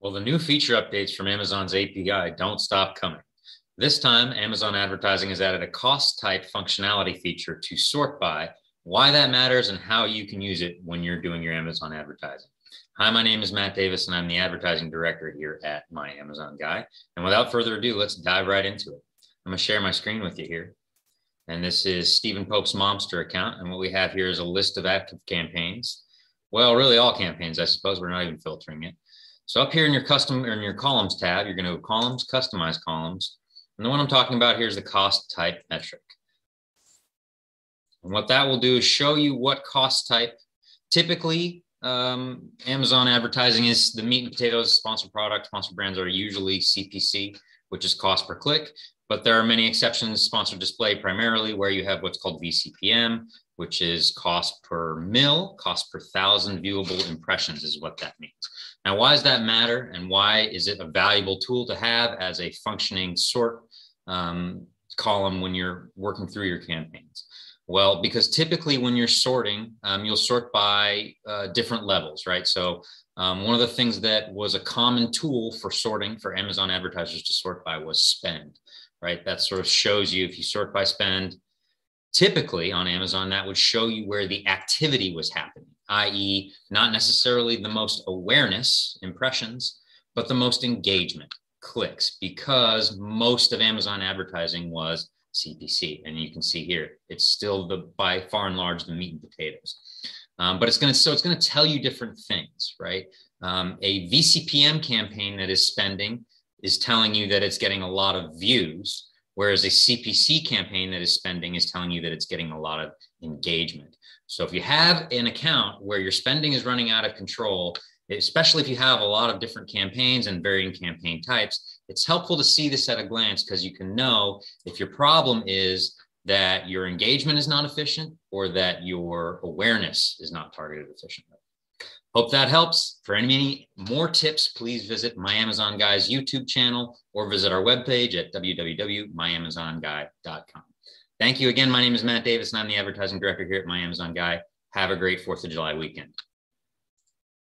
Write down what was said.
Well, the new feature updates from Amazon's API don't stop coming. This time, Amazon Advertising has added a cost type functionality feature to sort by, why that matters, and how you can use it when you're doing your Amazon advertising. Hi, my name is Matt Davis, and I'm the advertising director here at My Amazon Guy. And without further ado, let's dive right into it. I'm going to share my screen with you here. And this is Stephen Pope's Momster account. And what we have here is a list of active campaigns. Well, really all campaigns, I suppose. We're not even filtering it. So up here in your custom or in your columns tab, you're going to go columns, customize columns. And the one I'm talking about here is the cost type metric. And what that will do is show you what cost type. Typically, um, Amazon advertising is the meat and potatoes, sponsored product, sponsored brands are usually CPC, which is cost per click. But there are many exceptions, sponsored display primarily, where you have what's called VCPM, which is cost per mil, cost per thousand viewable impressions is what that means. Now, why does that matter? And why is it a valuable tool to have as a functioning sort um, column when you're working through your campaigns? Well, because typically when you're sorting, um, you'll sort by uh, different levels, right? So um, one of the things that was a common tool for sorting for Amazon advertisers to sort by was spend, right? That sort of shows you if you sort by spend, typically on Amazon, that would show you where the activity was happening, i.e., not necessarily the most awareness impressions, but the most engagement clicks, because most of Amazon advertising was CPC. And you can see here, it's still the by far and large the meat and potatoes. Um, but it's going to so it's going to tell you different things, right? Um, a VCPM campaign that is spending is telling you that it's getting a lot of views Whereas a CPC campaign that is spending is telling you that it's getting a lot of engagement. So if you have an account where your spending is running out of control, especially if you have a lot of different campaigns and varying campaign types, it's helpful to see this at a glance because you can know if your problem is that your engagement is not efficient or that your awareness is not targeted efficiently. Hope that helps. For any more tips, please visit My Amazon Guy's YouTube channel or visit our webpage at www.myamazonguy.com. Thank you again. My name is Matt Davis, and I'm the advertising director here at My Amazon Guy. Have a great 4th of July weekend.